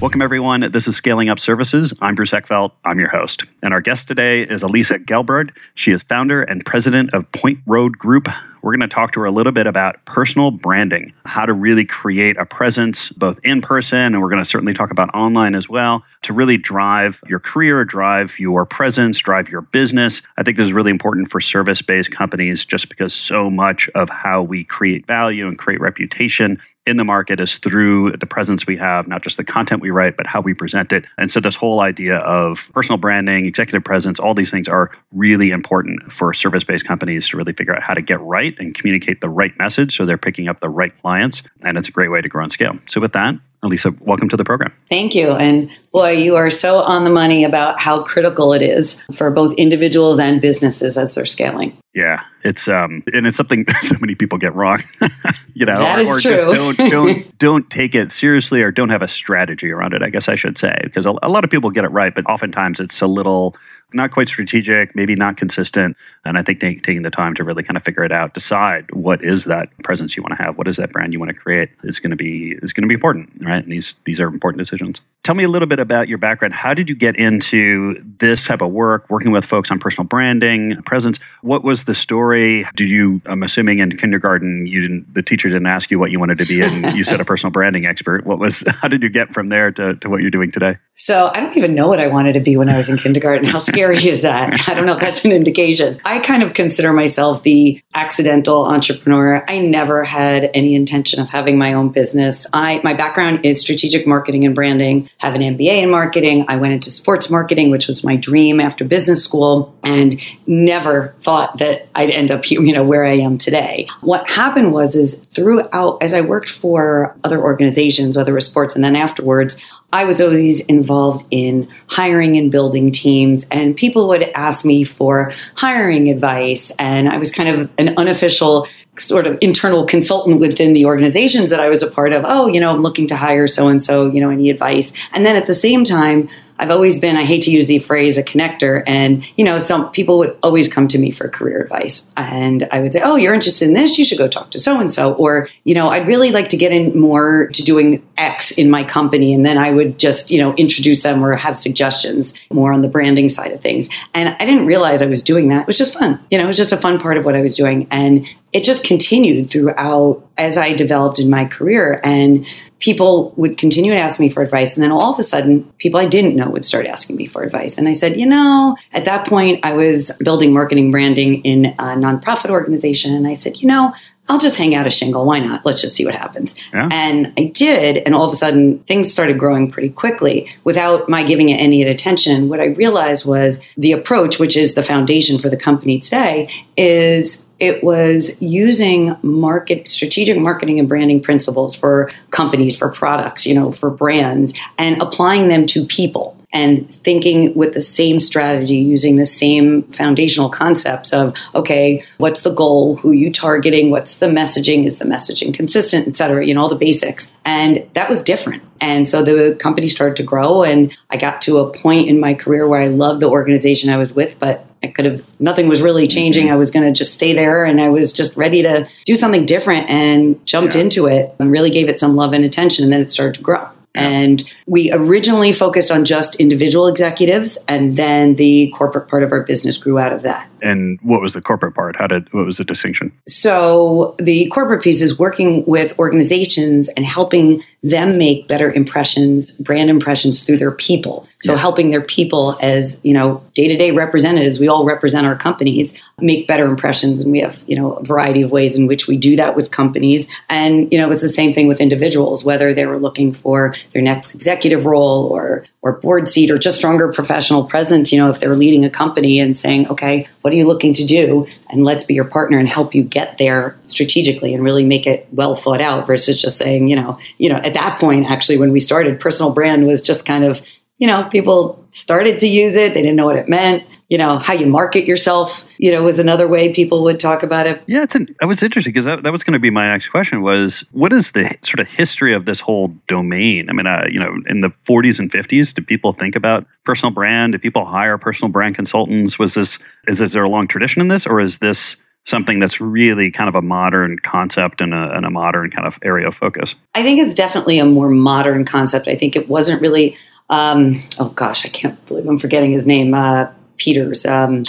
Welcome, everyone. This is Scaling Up Services. I'm Bruce Eckfeldt. I'm your host. And our guest today is Elisa Gelbard. She is founder and president of Point Road Group. We're going to talk to her a little bit about personal branding, how to really create a presence both in person, and we're going to certainly talk about online as well, to really drive your career, drive your presence, drive your business. I think this is really important for service based companies just because so much of how we create value and create reputation in the market is through the presence we have, not just the content we write, but how we present it. And so, this whole idea of personal branding, executive presence, all these things are really important for service based companies to really figure out how to get right and communicate the right message so they're picking up the right clients. And it's a great way to grow and scale. So, with that, Elisa, welcome to the program. Thank you. And boy, you are so on the money about how critical it is for both individuals and businesses as they're scaling. Yeah, it's um, and it's something so many people get wrong. you know, that or, or true. just don't don't don't take it seriously or don't have a strategy around it. I guess I should say because a, a lot of people get it right, but oftentimes it's a little not quite strategic, maybe not consistent. And I think taking the time to really kind of figure it out, decide what is that presence you want to have, what is that brand you want to create is going to be is going to be important, right? And these these are important decisions. Tell me a little bit about your background. How did you get into this type of work, working with folks on personal branding, presence? What was the story? Did you? I'm assuming in kindergarten, you didn't. The teacher didn't ask you what you wanted to be, and you said a personal branding expert. What was? How did you get from there to, to what you're doing today? So I don't even know what I wanted to be when I was in kindergarten. How scary is that? I don't know if that's an indication. I kind of consider myself the accidental entrepreneur. I never had any intention of having my own business. I my background is strategic marketing and branding. Have an MBA in marketing. I went into sports marketing, which was my dream after business school, and never thought that I'd end up you know where I am today. What happened was is throughout as I worked for other organizations, whether it was sports, and then afterwards, I was always involved in hiring and building teams, and people would ask me for hiring advice. And I was kind of an unofficial sort of internal consultant within the organizations that I was a part of. Oh, you know, I'm looking to hire so and so, you know, any advice. And then at the same time, I've always been, I hate to use the phrase a connector. And, you know, some people would always come to me for career advice. And I would say, oh, you're interested in this? You should go talk to so and so. Or, you know, I'd really like to get in more to doing X in my company. And then I would just, you know, introduce them or have suggestions more on the branding side of things. And I didn't realize I was doing that. It was just fun. You know, it was just a fun part of what I was doing. And it just continued throughout as I developed in my career. And people would continue to ask me for advice. And then all of a sudden, people I didn't know would start asking me for advice. And I said, you know, at that point, I was building marketing branding in a nonprofit organization. And I said, you know, I'll just hang out a shingle. Why not? Let's just see what happens. Yeah. And I did. And all of a sudden, things started growing pretty quickly without my giving it any attention. What I realized was the approach, which is the foundation for the company today, is it was using market strategic marketing and branding principles for companies for products you know for brands and applying them to people and thinking with the same strategy using the same foundational concepts of okay what's the goal? Who you targeting? What's the messaging? Is the messaging consistent et cetera? You know all the basics. And that was different. And so the company started to grow and i got to a point in my career where i loved the organization i was with but I could have, nothing was really changing. Mm-hmm. I was going to just stay there and I was just ready to do something different and jumped Yeah. into it and really gave it some love and attention. And then it started to grow. And we originally focused on just individual executives, and then the corporate part of our business grew out of that. And what was the corporate part? How did what was the distinction? So the corporate piece is working with organizations and helping them make better impressions, brand impressions through their people. So Yeah. helping their people as, you know, day-to-day representatives, we all represent our companies, make better impressions. And we have, you know, a variety of ways in which we do that with companies. And, you know, it's the same thing with individuals, whether they were looking for their next executive role or or board seat or just stronger professional presence, you know, if they're leading a company and saying, okay, what are you looking to do? And let's be your partner and help you get there strategically and really make it well thought out versus just saying, you know, you know, at that point, actually, when we started, personal brand was just kind of, you know, people started to use it. They didn't know what it meant. You know, how you market yourself, you know, was another way people would talk about it. Yeah, it's an, it was interesting because that, that was going to be my next question was what is the sort of history of this whole domain? I mean, uh, you know, in the 40s and 50s, did people think about personal brand? Did people hire personal brand consultants? Was this is, is there a long tradition in this, or is this something that's really kind of a modern concept and a, and a modern kind of area of focus? I think it's definitely a more modern concept. I think it wasn't really, um, oh gosh, I can't believe I'm forgetting his name. Uh, Peters, um,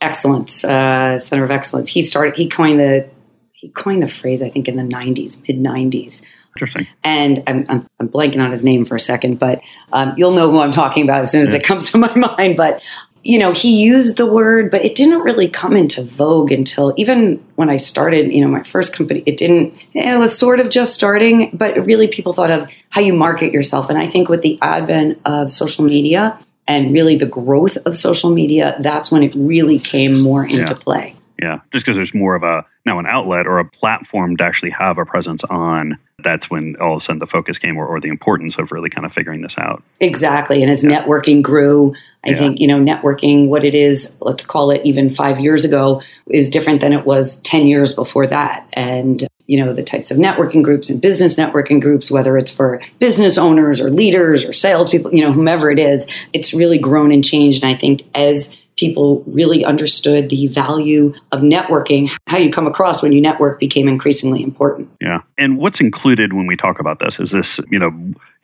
excellence, uh, Center of Excellence. He started. He coined the he coined the phrase. I think in the '90s, mid '90s. Interesting. And I'm, I'm, I'm blanking on his name for a second, but um, you'll know who I'm talking about as soon as it comes to my mind. But you know, he used the word, but it didn't really come into vogue until even when I started, you know, my first company, it didn't, it was sort of just starting, but really people thought of how you market yourself. And I think with the advent of social media and really the growth of social media, that's when it really came more into Yeah. play. Yeah, just because there's more of a now an outlet or a platform to actually have a presence on. That's when all of a sudden the focus came, or, or the importance of really kind of figuring this out. Exactly. And as networking grew, I Yeah. think, you know, networking, what it is, let's call it even five years ago, is different than it was 10 years before that. And, you know, the types of networking groups and business networking groups, whether it's for business owners or leaders or salespeople, you know, whomever it is, it's really grown and changed. And I think as people really understood the value of networking, how you come across when you network became increasingly important. Yeah. And what's included when we talk about this? Is this, you know,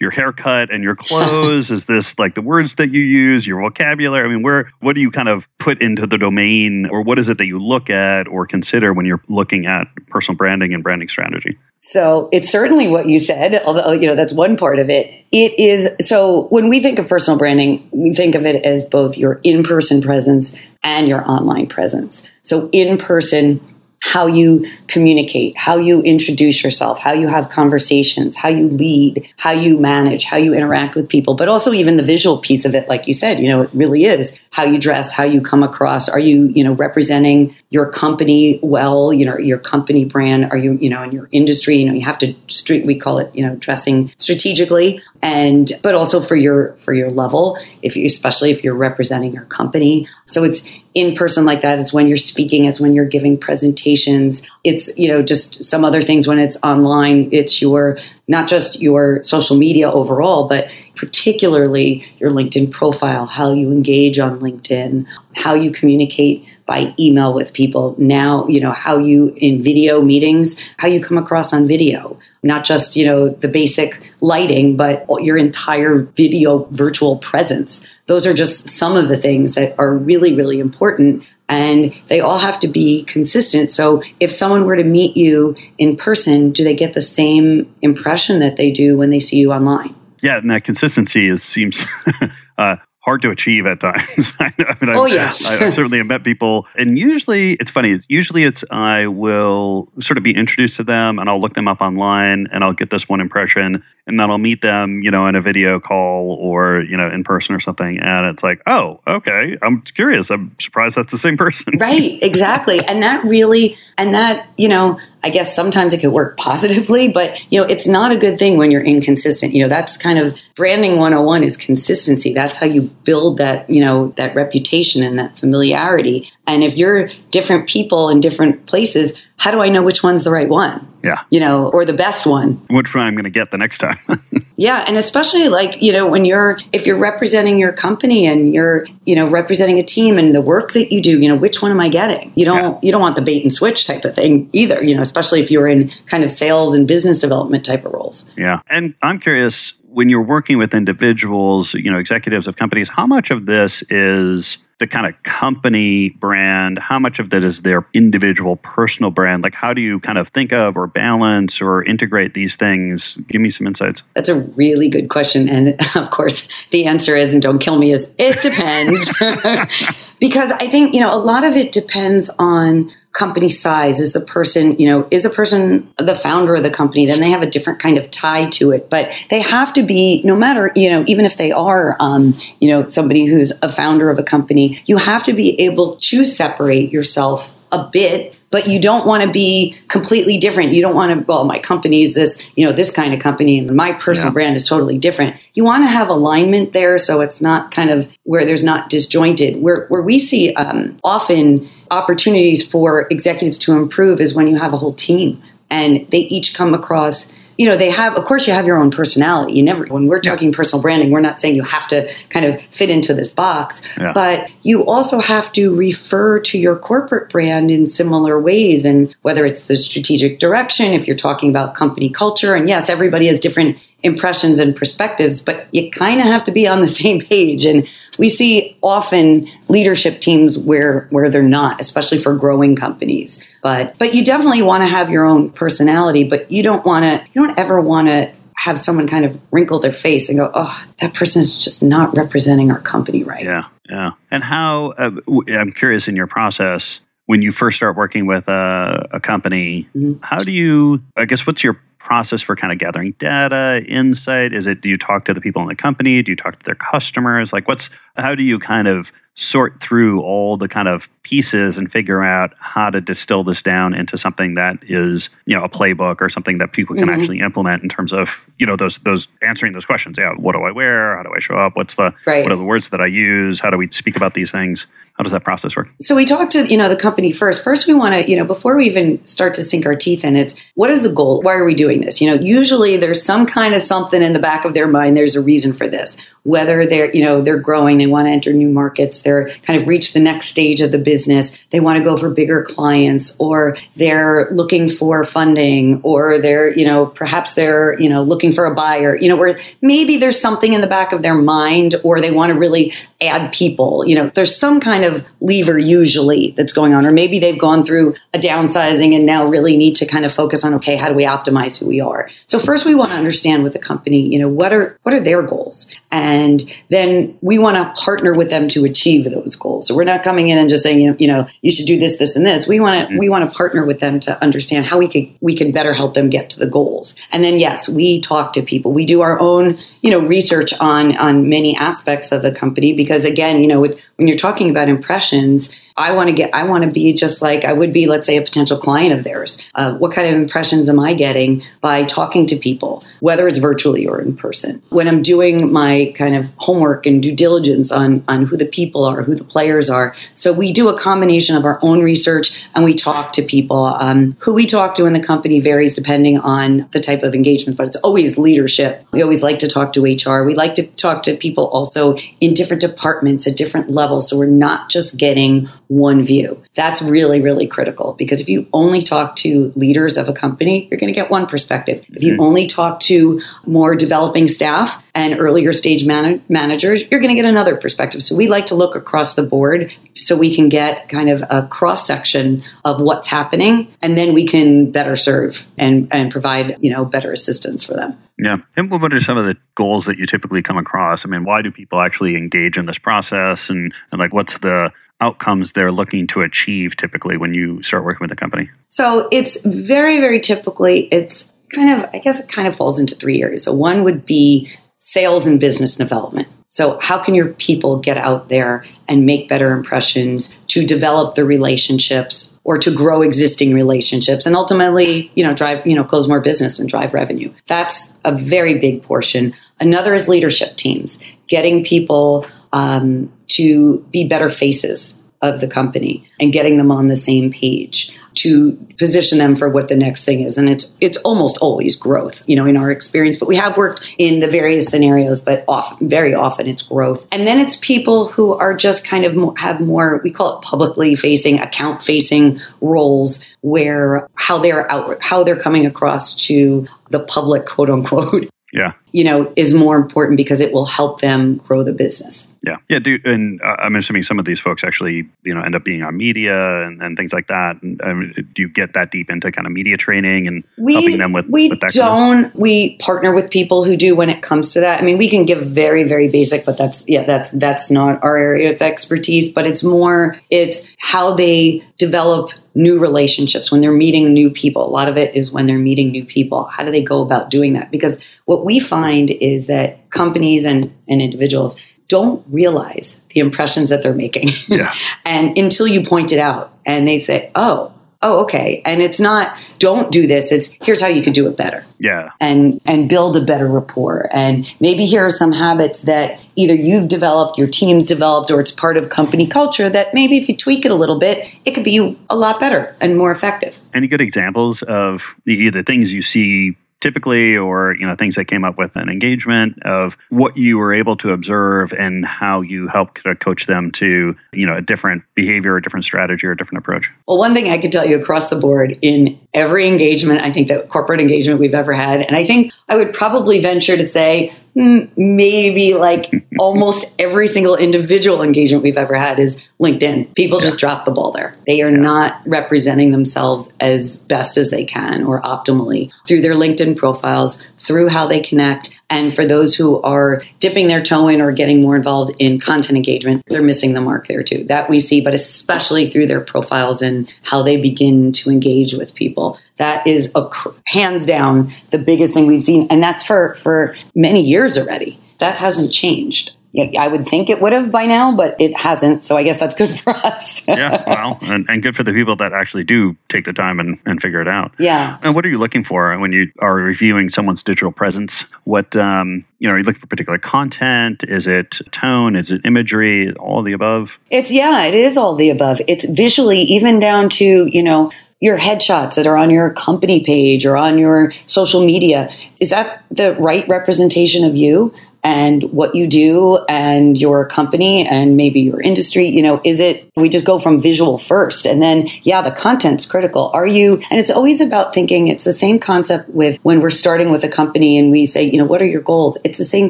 your haircut and your clothes? Is this like the words that you use, your vocabulary? I mean, where what do you kind of put into the domain or what is it that you look at or consider when you're looking at personal branding and branding strategy? So it's certainly what you said, although, you know, that's one part of it. It is so when we think of personal branding, we think of it as both your in person presence and your online presence. So in person, how you communicate, how you introduce yourself, how you have conversations, how you lead, how you manage, how you interact with people, but also even the visual piece of it, like you said, you know, it really is how you dress, how you come across. Are you, you know, representing your company well, you know, your company brand? Are you, you know, in your industry, you know, you have to street, we call it, you know, dressing strategically and, but also for your, for your level, if you, especially if you're representing your company. So it's in person like that. It's when you're speaking, it's when you're giving presentations. It's, you know, just some other things when it's online. It's your, not just your social media overall, but particularly your LinkedIn profile, how you engage on LinkedIn, how you communicate by email with people. Now, you know, how you in video meetings, how you come across on video, not just, you know, the basic lighting, but your entire video virtual presence. Those are just some of the things that are really, really important. And they all have to be consistent. So if someone were to meet you in person, do they get the same impression that they do when they see you online? Yeah, and that consistency is seems uh, hard to achieve at times. I, mean, I've, Oh, yes. I, I certainly have met people, and usually it's funny. Usually it's I will sort of be introduced to them, and I'll look them up online, and I'll get this one impression, and then I'll meet them, you know, in a video call or you know in person or something, and it's like, oh, okay, I'm curious. I'm surprised that's the same person. Right, exactly. and that really, and that, you know, I guess sometimes it could work positively, but, you know, it's not a good thing when you're inconsistent. You know, that's kind of branding 101 is consistency. That's how you build that, you know, that reputation and that familiarity. And if you're different people in different places, how do I know which one's the right one? Yeah, You know, or the best one? which one I'm going to get the next time. Yeah, and especially like, you know, when you're if you're representing your company and you're, you know, representing a team and the work that you do, you know, which one am I getting? You don't you don't want the bait and switch type of thing either, you know, especially if you're in kind of sales and business development type of roles. Yeah. And I'm curious, when you're working with individuals, you know, executives of companies, how much of this is the kind of company brand? How much of that is their individual personal brand? Like, how do you kind of think of or balance or integrate these things? Give me some insights. That's a really good question. And of course, the answer is, and don't kill me, is it depends. because I think, you know, a lot of it depends on company size? Is the person you know is the person the founder of the company? Then they have a different kind of tie to it. But they have to be no matter you know even if they are um, you know somebody who's a founder of a company you have to be able to separate yourself a bit but you don't want to be completely different. You don't want to, well, my company is this, you know, this kind of company and my personal yeah. brand is totally different. You want to have alignment there so it's not kind of where there's not disjointed. Where, where we see um, often opportunities for executives to improve is when you have a whole team and they each come across you know, they have, of course, you have your own personality. You never, when we're talking yeah. personal branding, we're not saying you have to kind of fit into this box, yeah. but you also have to refer to your corporate brand in similar ways. And whether it's the strategic direction, if you're talking about company culture, and yes, everybody has different impressions and perspectives, but you kind of have to be on the same page. And we see often leadership teams where where they're not, especially for growing companies. But but you definitely want to have your own personality, but you don't want to you don't ever want to have someone kind of wrinkle their face and go, "Oh, that person is just not representing our company right." Yeah, yeah. And how? Uh, I'm curious in your process when you first start working with a, a company. Mm-hmm. How do you? I guess what's your process for kind of gathering data, insight? Is it do you talk to the people in the company? Do you talk to their customers? Like what's how do you kind of sort through all the kind of pieces and figure out how to distill this down into something that is you know a playbook or something that people can mm-hmm. actually implement in terms of you know those those answering those questions yeah what do i wear how do i show up what's the right. what are the words that i use how do we speak about these things how does that process work so we talk to you know the company first first we want to you know before we even start to sink our teeth in it what is the goal why are we doing this. You know usually there's some kind of something in the back of their mind there's a reason for this whether they're you know they're growing they want to enter new markets they're kind of reach the next stage of the business they want to go for bigger clients or they're looking for funding or they're you know perhaps they're you know looking for a buyer you know where maybe there's something in the back of their mind or they want to really add people you know there's some kind of lever usually that's going on or maybe they've gone through a downsizing and now really need to kind of focus on okay how do we optimize who we are? So first we want to understand with the company you know what are what are their goals and then we want to partner with them to achieve those goals. So we're not coming in and just saying, you know, you, know, you should do this, this, and this. We want to mm-hmm. we want to partner with them to understand how we can we can better help them get to the goals. And then yes, we talk to people. We do our own you know research on on many aspects of the company because again, you know, with, when you're talking about impressions I want to get, I want to be just like I would be, let's say, a potential client of theirs. Uh, what kind of impressions am I getting by talking to people, whether it's virtually or in person? When I'm doing my kind of homework and due diligence on, on who the people are, who the players are. So we do a combination of our own research and we talk to people. Um, who we talk to in the company varies depending on the type of engagement, but it's always leadership. We always like to talk to HR. We like to talk to people also in different departments at different levels. So we're not just getting one view. That's really, really critical because if you only talk to leaders of a company, you're going to get one perspective. If you mm-hmm. only talk to more developing staff and earlier stage man- managers, you're going to get another perspective. So we like to look across the board so we can get kind of a cross section of what's happening and then we can better serve and, and provide, you know, better assistance for them. Yeah. And what are some of the goals that you typically come across? I mean, why do people actually engage in this process? And, and like, what's the outcomes they're looking to achieve typically when you start working with a company? So it's very, very typically, it's kind of, I guess it kind of falls into three areas. So one would be sales and business development. So, how can your people get out there and make better impressions to develop the relationships or to grow existing relationships and ultimately, you know, drive, you know, close more business and drive revenue? That's a very big portion. Another is leadership teams, getting people um, to be better faces of the company and getting them on the same page to position them for what the next thing is. And it's it's almost always growth you know in our experience but we have worked in the various scenarios but often very often it's growth. And then it's people who are just kind of have more we call it publicly facing account facing roles where how they're out how they're coming across to the public quote unquote. Yeah you know, is more important because it will help them grow the business. Yeah, yeah. Do and uh, I'm assuming some of these folks actually, you know, end up being on media and, and things like that. And um, do you get that deep into kind of media training and we, helping them with? We with that don't. Kind of- we partner with people who do when it comes to that. I mean, we can give very, very basic, but that's yeah, that's that's not our area of expertise. But it's more, it's how they develop new relationships when they're meeting new people. A lot of it is when they're meeting new people. How do they go about doing that? Because what we find is that companies and, and individuals don't realize the impressions that they're making. Yeah. and until you point it out and they say, oh, oh, okay. And it's not don't do this. It's here's how you could do it better. Yeah. And and build a better rapport. And maybe here are some habits that either you've developed, your team's developed, or it's part of company culture that maybe if you tweak it a little bit, it could be a lot better and more effective. Any good examples of the either things you see typically or you know things that came up with an engagement of what you were able to observe and how you helped coach them to you know a different behavior a different strategy or a different approach? Well one thing i could tell you across the board in every engagement i think that corporate engagement we've ever had and i think i would probably venture to say maybe like almost every single individual engagement we've ever had is LinkedIn. People yeah. just drop the ball there. They are yeah. not representing themselves as best as they can or optimally through their LinkedIn profiles, through how they connect. And for those who are dipping their toe in or getting more involved in content engagement, they're missing the mark there too. That we see, but especially through their profiles and how they begin to engage with people. That is a, hands down the biggest thing we've seen. And that's for, for many years already. That hasn't changed. I would think it would have by now, but it hasn't. So I guess that's good for us. yeah, well, and, and, good for the people that actually do take the time and, and figure it out. Yeah. And what are you looking for when you are reviewing someone's digital presence? What, um, you know, are you looking for particular content? Is it tone? Is it imagery? All of the above? It's, yeah, it is all the above. It's visually, even down to, you know, your headshots that are on your company page or on your social media. Is that the right representation of you? And what you do and your company and maybe your industry you know is it we just go from visual first. And then yeah the content's critical. Are you and it's always about thinking it's the same concept with when we're starting with a company and we say you know what are your goals? It's the same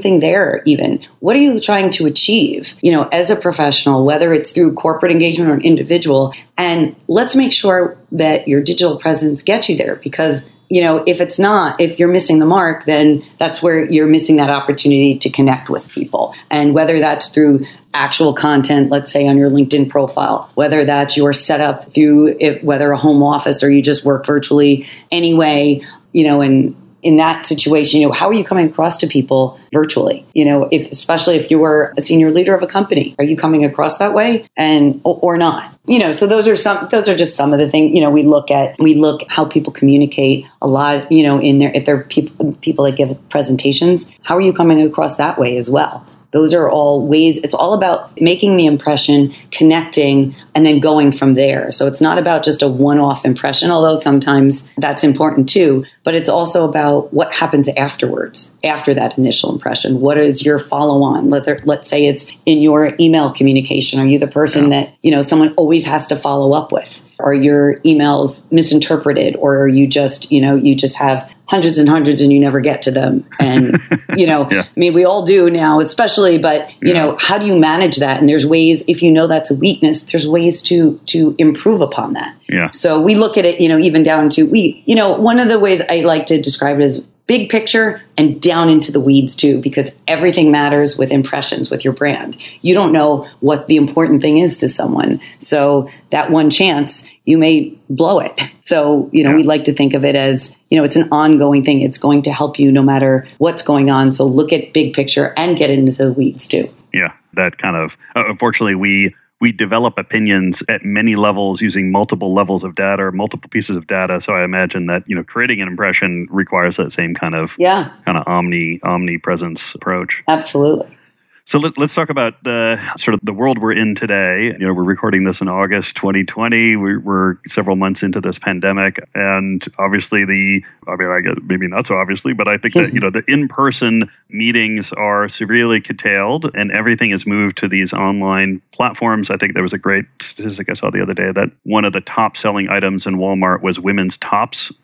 thing there even. What are you trying to achieve you know as a professional whether it's through corporate engagement or an individual? And let's make sure that your digital presence gets you there because you know, if it's not, if you're missing the mark, then that's where you're missing that opportunity to connect with people. And whether that's through actual content, let's say on your LinkedIn profile, whether that's your setup through it, whether a home office or you just work virtually anyway, you know, and in that situation, you know, how are you coming across to people virtually? You know, if especially if you were a senior leader of a company, are you coming across that way and or not? You know, so those are some those are just some of the things, you know, we look at we look how people communicate a lot, you know, in there if they're people people that give presentations, how are you coming across that way as well? Those are all ways, it's all about making the impression, connecting, and then going from there. So it's not about just a one off impression, although sometimes that's important too, but it's also about what happens afterwards, after that initial impression. What is your follow on? Let let's say it's in your email communication. Are you the person yeah. that, you know, someone always has to follow up with? Are your emails misinterpreted or are you just, you know, you just have hundreds and hundreds and you never get to them and you know yeah. i mean we all do now especially but you yeah. know how do you manage that and there's ways if you know that's a weakness there's ways to to improve upon that yeah so we look at it you know even down to we you know one of the ways i like to describe it is big picture and down into the weeds too, because everything matters with impressions with your brand. You don't know what the important thing is to someone. So that one chance, you may blow it. So, you know, yeah. we like to think of it as, you know, it's an ongoing thing. It's going to help you no matter what's going on. So look at big picture and get into the weeds too. Yeah. That kind of, uh, unfortunately, we, we develop opinions at many levels using multiple levels of data or multiple pieces of data. So I imagine that you know creating an impression requires that same kind of yeah kind of omni omnipresence approach. Absolutely. So let, us talk about the sort of the world we're in today. You know, we're recording this in August 2020. We're, we're several months into this pandemic, and obviously the I mean, I guess maybe not so obviously, but I think that mm-hmm. you know the in-person meetings are severely curtailed, and everything has moved to these online platforms. I think there was a great statistic I saw the other day that one of the top-selling items in Walmart was women's tops.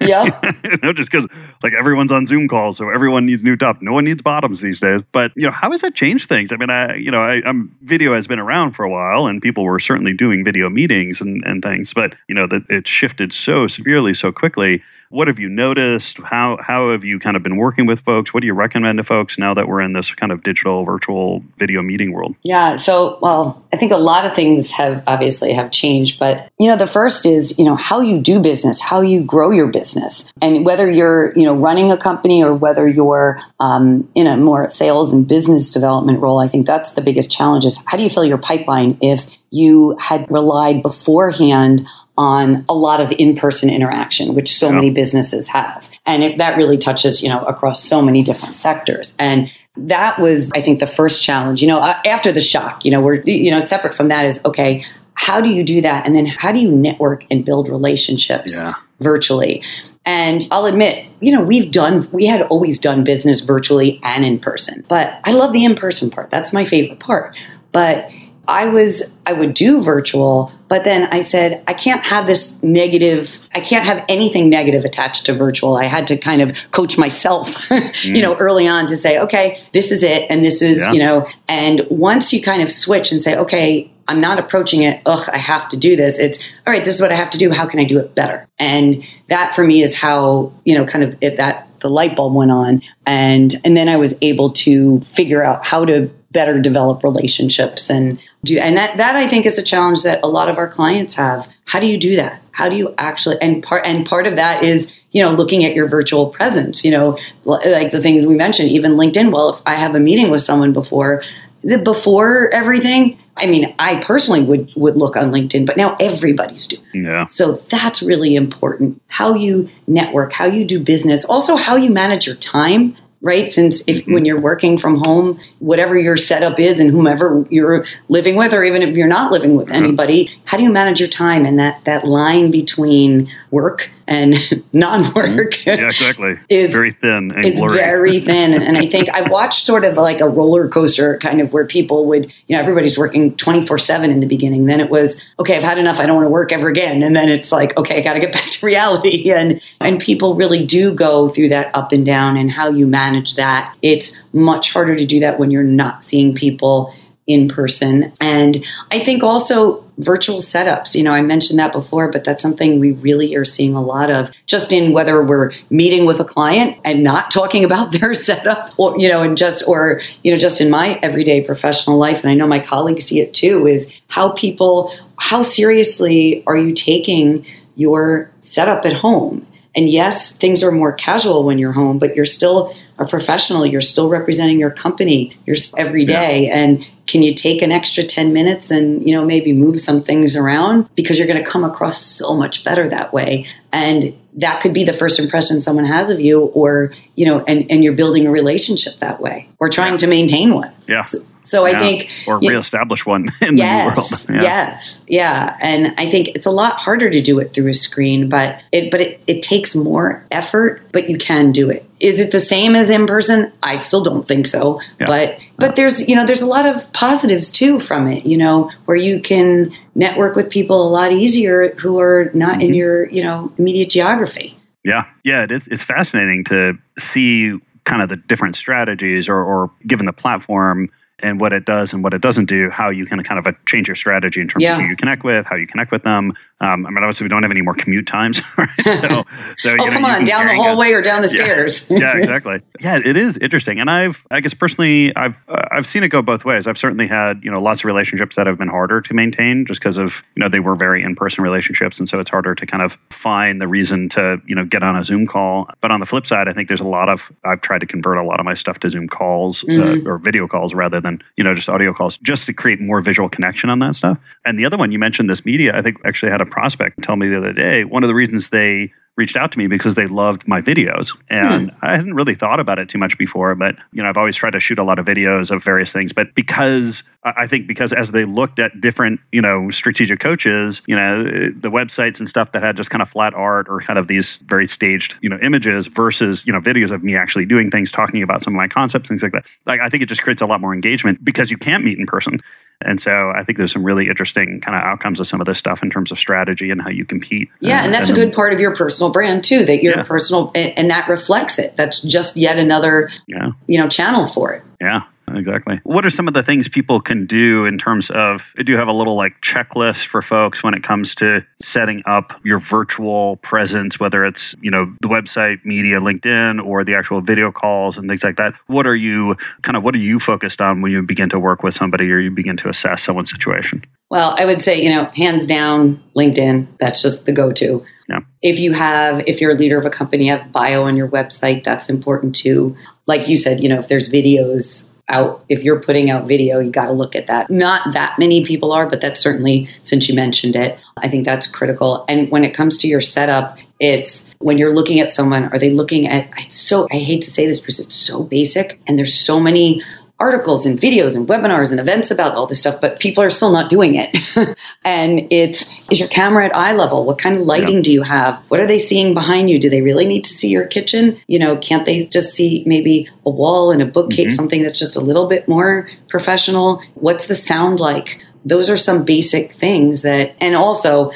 Yeah, you know, just because like everyone's on Zoom calls, so everyone needs new top. No one needs bottoms these days. But you know, how is that change things. I mean, I you know, I, am video has been around for a while, and people were certainly doing video meetings and, and things, but you know that it shifted so severely so quickly. What have you noticed? How how have you kind of been working with folks? What do you recommend to folks now that we're in this kind of digital virtual video meeting world? Yeah, so well, I think a lot of things have obviously have changed, but you know, the first is, you know, how you do business, how you grow your business. And whether you're, you know, running a company or whether you're um, in a more sales and business development role, I think that's the biggest challenge is how do you fill your pipeline if you had relied beforehand on a lot of in-person interaction, which so many businesses have. And it, that really touches, you know, across so many different sectors. And that was, I think, the first challenge. You know, uh, after the shock, you know, we're, you know, separate from that is okay. How do you do that? And then how do you network and build relationships yeah. virtually? And I'll admit, you know, we've done, we had always done business virtually and in person, but I love the in person part. That's my favorite part. But I was, I would do virtual, but then I said, I can't have this negative, I can't have anything negative attached to virtual. I had to kind of coach myself, mm. you know, early on to say, okay, this is it. And this is, yeah. you know, and once you kind of switch and say, okay, I'm not approaching it, ugh, I have to do this. It's, all right, this is what I have to do. How can I do it better? And that for me is how, you know, kind of it, that the light bulb went on. And, and then I was able to figure out how to better develop relationships and do and that that I think is a challenge that a lot of our clients have. How do you do that? How do you actually and part and part of that is you know looking at your virtual presence. You know, like the things we mentioned, even LinkedIn. Well, if I have a meeting with someone before the before everything. I mean, I personally would would look on LinkedIn, but now everybody's doing. Yeah. So that's really important. How you network, how you do business, also how you manage your time right? Since if mm-hmm. when you're working from home, whatever your setup is and whomever you're living with, or even if you're not living with mm-hmm. anybody, how do you manage your time and that that line between work and non-work. Mm-hmm. Yeah, exactly. is it's very thin and it's blurry. very thin, and, and I think I've watched sort of like a roller coaster, kind of where people would, you know, everybody's working twenty four seven in the beginning. Then it was okay, I've had enough. I don't want to work ever again. And then it's like okay, I got to get back to reality. And and people really do go through that up and down, and how you manage that. It's much harder to do that when you're not seeing people in person. And I think also virtual setups. You know, I mentioned that before, but that's something we really are seeing a lot of just in whether we're meeting with a client and not talking about their setup or, you know, and just, or, you know, just in my everyday professional life. And I know my colleagues see it too is how people, how seriously are you taking your setup at home? And yes, things are more casual when you're home, but you're still a professional. You're still representing your company. You're every day, yeah. and can you take an extra 10 minutes and you know maybe move some things around because you're going to come across so much better that way and that could be the first impression someone has of you or you know and, and you're building a relationship that way or trying yeah. to maintain one yeah so, so yeah. I think, or reestablish know, one in yes, the world. Yeah. Yes, yeah, and I think it's a lot harder to do it through a screen, but it but it, it takes more effort, but you can do it. Is it the same as in person? I still don't think so. Yeah. But but there's you know there's a lot of positives too from it. You know where you can network with people a lot easier who are not mm-hmm. in your you know immediate geography. Yeah, yeah, it is. It's fascinating to see kind of the different strategies or, or given the platform and what it does and what it doesn't do, how you can kind of uh, change your strategy in terms yeah. of who you connect with, how you connect with them. Um, I mean, obviously, we don't have any more commute times. Right? So, so oh, know, come on, down the hallway or down the yeah. stairs. yeah, exactly. Yeah, it is interesting, and I've, I guess personally, I've, uh, I've seen it go both ways. I've certainly had, you know, lots of relationships that have been harder to maintain just because of, you know, they were very in-person relationships, and so it's harder to kind of find the reason to, you know, get on a Zoom call. But on the flip side, I think there's a lot of, I've tried to convert a lot of my stuff to Zoom calls uh, mm-hmm. uh, or video calls rather than, you know, just audio calls, just to create more visual connection on that stuff. And the other one you mentioned, this media, I think actually had a prospect tell me the other day. One of the reasons they reached out to me because they loved my videos. And hmm. I hadn't really thought about it too much before, but you know, I've always tried to shoot a lot of videos of various things. But because I think because as they looked at different, you know, strategic coaches, you know, the websites and stuff that had just kind of flat art or kind of these very staged, you know, images versus, you know, videos of me actually doing things, talking about some of my concepts, things like that. Like I think it just creates a lot more engagement because you can't meet in person. And so I think there's some really interesting kind of outcomes of some of this stuff in terms of strategy and how you compete. Yeah, and, and that's and a good part of your personal brand too. That you're yeah. personal, and that reflects it. That's just yet another, yeah. you know, channel for it. Yeah exactly. What are some of the things people can do in terms of? Do you have a little like checklist for folks when it comes to setting up your virtual presence, whether it's you know the website, media, LinkedIn, or the actual video calls and things like that? What are you kind of what are you focused on when you begin to work with somebody or you begin to assess someone's situation? Well, I would say you know hands down LinkedIn. That's just the go-to. Yeah. If you have, if you're a leader of a company, have bio on your website, that's important too. Like you said, you know, if there's videos out if you're putting out video you got to look at that. Not that many people are but that's certainly since you mentioned it i think that's critical. And when it comes to your setup it's when you're looking at someone are they looking at so i hate to say this because it's so basic and there's so many articles and videos and webinars and events about all this stuff, but people are still not doing it. and it's is your camera at eye level? What kind of lighting yeah. do you have? What are they seeing behind you? Do they really need to see your kitchen? You know, can't they just see maybe a wall and a bookcase, mm-hmm. something that's just a little bit more professional? What's the sound like? Those are some basic things that, and also,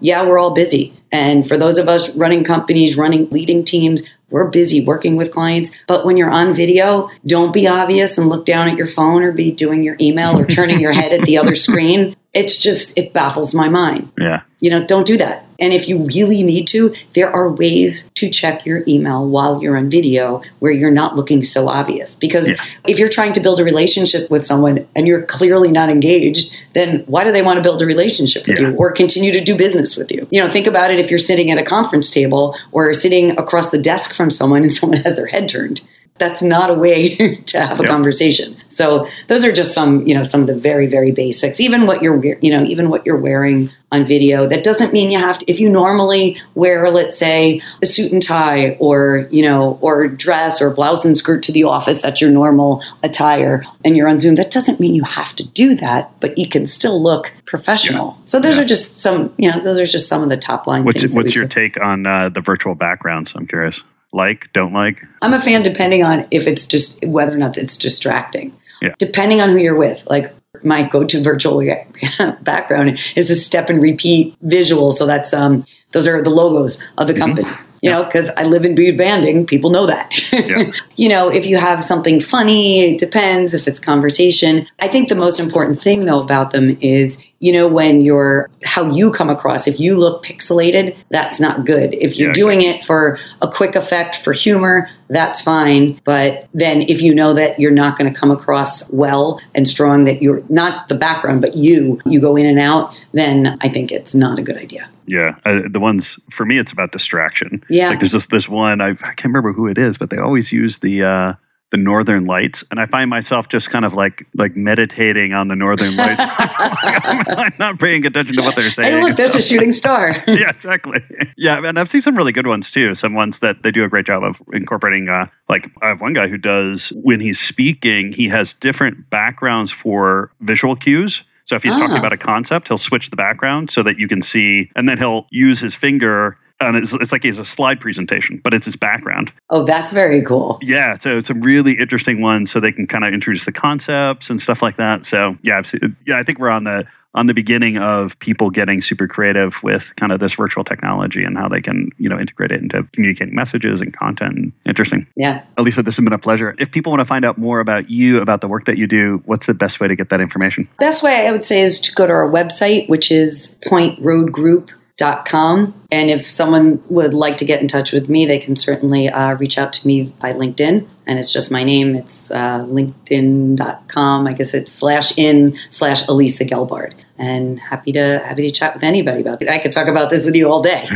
yeah, we're all busy. And for those of us running companies, running leading teams, we're busy working with clients. But when you're on video, don't be obvious and look down at your phone or be doing your email or turning your head at the other screen. It's just, it baffles my mind. Yeah. You know, don't do that. And if you really need to, there are ways to check your email while you're on video where you're not looking so obvious. Because yeah. if you're trying to build a relationship with someone and you're clearly not engaged, then why do they want to build a relationship with yeah. you or continue to do business with you? You know, think about it if you're sitting at a conference table or sitting across the desk from someone and someone has their head turned that's not a way to have a yep. conversation. So those are just some, you know, some of the very, very basics. Even what you're, you know, even what you're wearing on video. That doesn't mean you have to. If you normally wear, let's say, a suit and tie, or you know, or dress or blouse and skirt to the office, that's your normal attire, and you're on Zoom. That doesn't mean you have to do that, but you can still look professional. Yeah. So those yeah. are just some, you know, those are just some of the top line. What's, what's your take on uh, the virtual backgrounds? I'm curious like, don't like? I'm a fan depending on if it's just whether or not it's distracting. Yeah. Depending on who you're with. Like my go-to virtual background is a step and repeat visual. So that's um those are the logos of the mm-hmm. company. Mm-hmm. You know, because I live in Butte banding, people know that. Yeah. you know, if you have something funny, it depends if it's conversation. I think the most important thing though about them is you know, when you're how you come across. If you look pixelated, that's not good. If you're yeah, doing it for a quick effect for humor, that's fine. But then if you know that you're not going to come across well and strong, that you're not the background, but you, you go in and out, then I think it's not a good idea. Yeah, uh, the ones for me, it's about distraction. Yeah, like there's this this one I, I can't remember who it is, but they always use the uh, the northern lights and i find myself just kind of like like meditating on the northern lights. I'm not paying attention to what they're saying. hey look there's a shooting star. Yeah exactly. Yeah and i've seen some really good ones too some ones that they do a great job of incorporating uh, like i have one guy who does when he's speaking he has different backgrounds for visual cues. So if he's talking ah. about a concept, he'll switch the background so that you can see, and then he'll use his finger and it's, it's like he's a slide presentation, but it's his background. Oh, that's very cool. Yeah, so it's a really interesting one, so they can kind of introduce the concepts and stuff like that. So yeah, seen, yeah, I think we're on the on the beginning of people getting super creative with kind of this virtual technology and how they can you know integrate it into communicating messages and content. Interesting. Yeah, Elisa, this has been a pleasure. If people want to find out more about you, about the work that you do, what's the best way to get that information? Best way I would say is to go to our website, which is Point Road Group com. And if someone would like to get in touch with me, they can certainly uh, reach out to me by LinkedIn. and it's just my name. It's uh, linkedin.com. I guess it's slash in slash Elisa Gelbard. And happy to happy to chat with anybody about it. I could talk about this with you all day.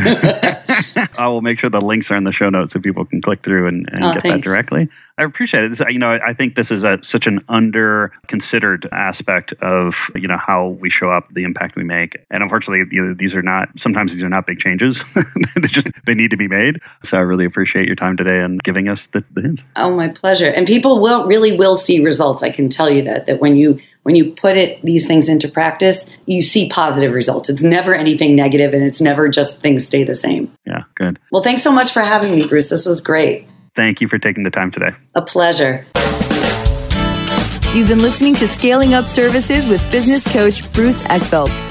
I will make sure the links are in the show notes so people can click through and, and Oh, get thanks. that directly. I appreciate it. You know, I think this is a, such an under considered aspect of you know how we show up, the impact we make, and unfortunately, you know, these are not. Sometimes these are not big changes. they just they need to be made. So I really appreciate your time today and giving us the, the hints. Oh, my pleasure. And people will really will see results. I can tell you that that when you when you put it these things into practice, you see positive results. It's never anything negative, and it's never just things stay the same. Yeah, good. Well, thanks so much for having me, Bruce. This was great. Thank you for taking the time today. A pleasure. You've been listening to Scaling Up Services with business coach Bruce Eckfeldt.